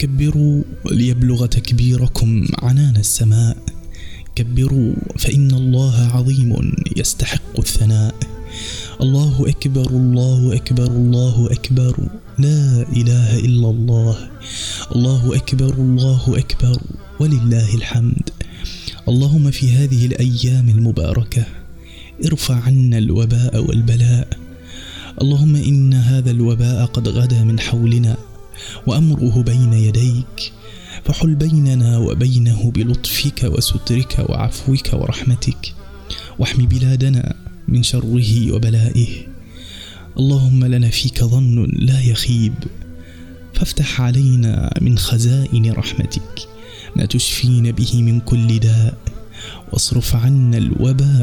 كبروا ليبلغ تكبيركم عنان السماء. كبروا فإن الله عظيم يستحق الثناء. الله أكبر الله أكبر الله أكبر. لا إله إلا الله. الله أكبر الله أكبر. ولله الحمد. اللهم في هذه الأيام المباركة ارفع عنا الوباء والبلاء. اللهم إن هذا الوباء قد غدا من حولنا. وأمره بين يديك فحل بيننا وبينه بلطفك وسترك وعفوك ورحمتك. واحم بلادنا من شره وبلائه. اللهم لنا فيك ظن لا يخيب. فافتح علينا من خزائن رحمتك. ما تشفين به من كل داء. واصرف عنا الوباء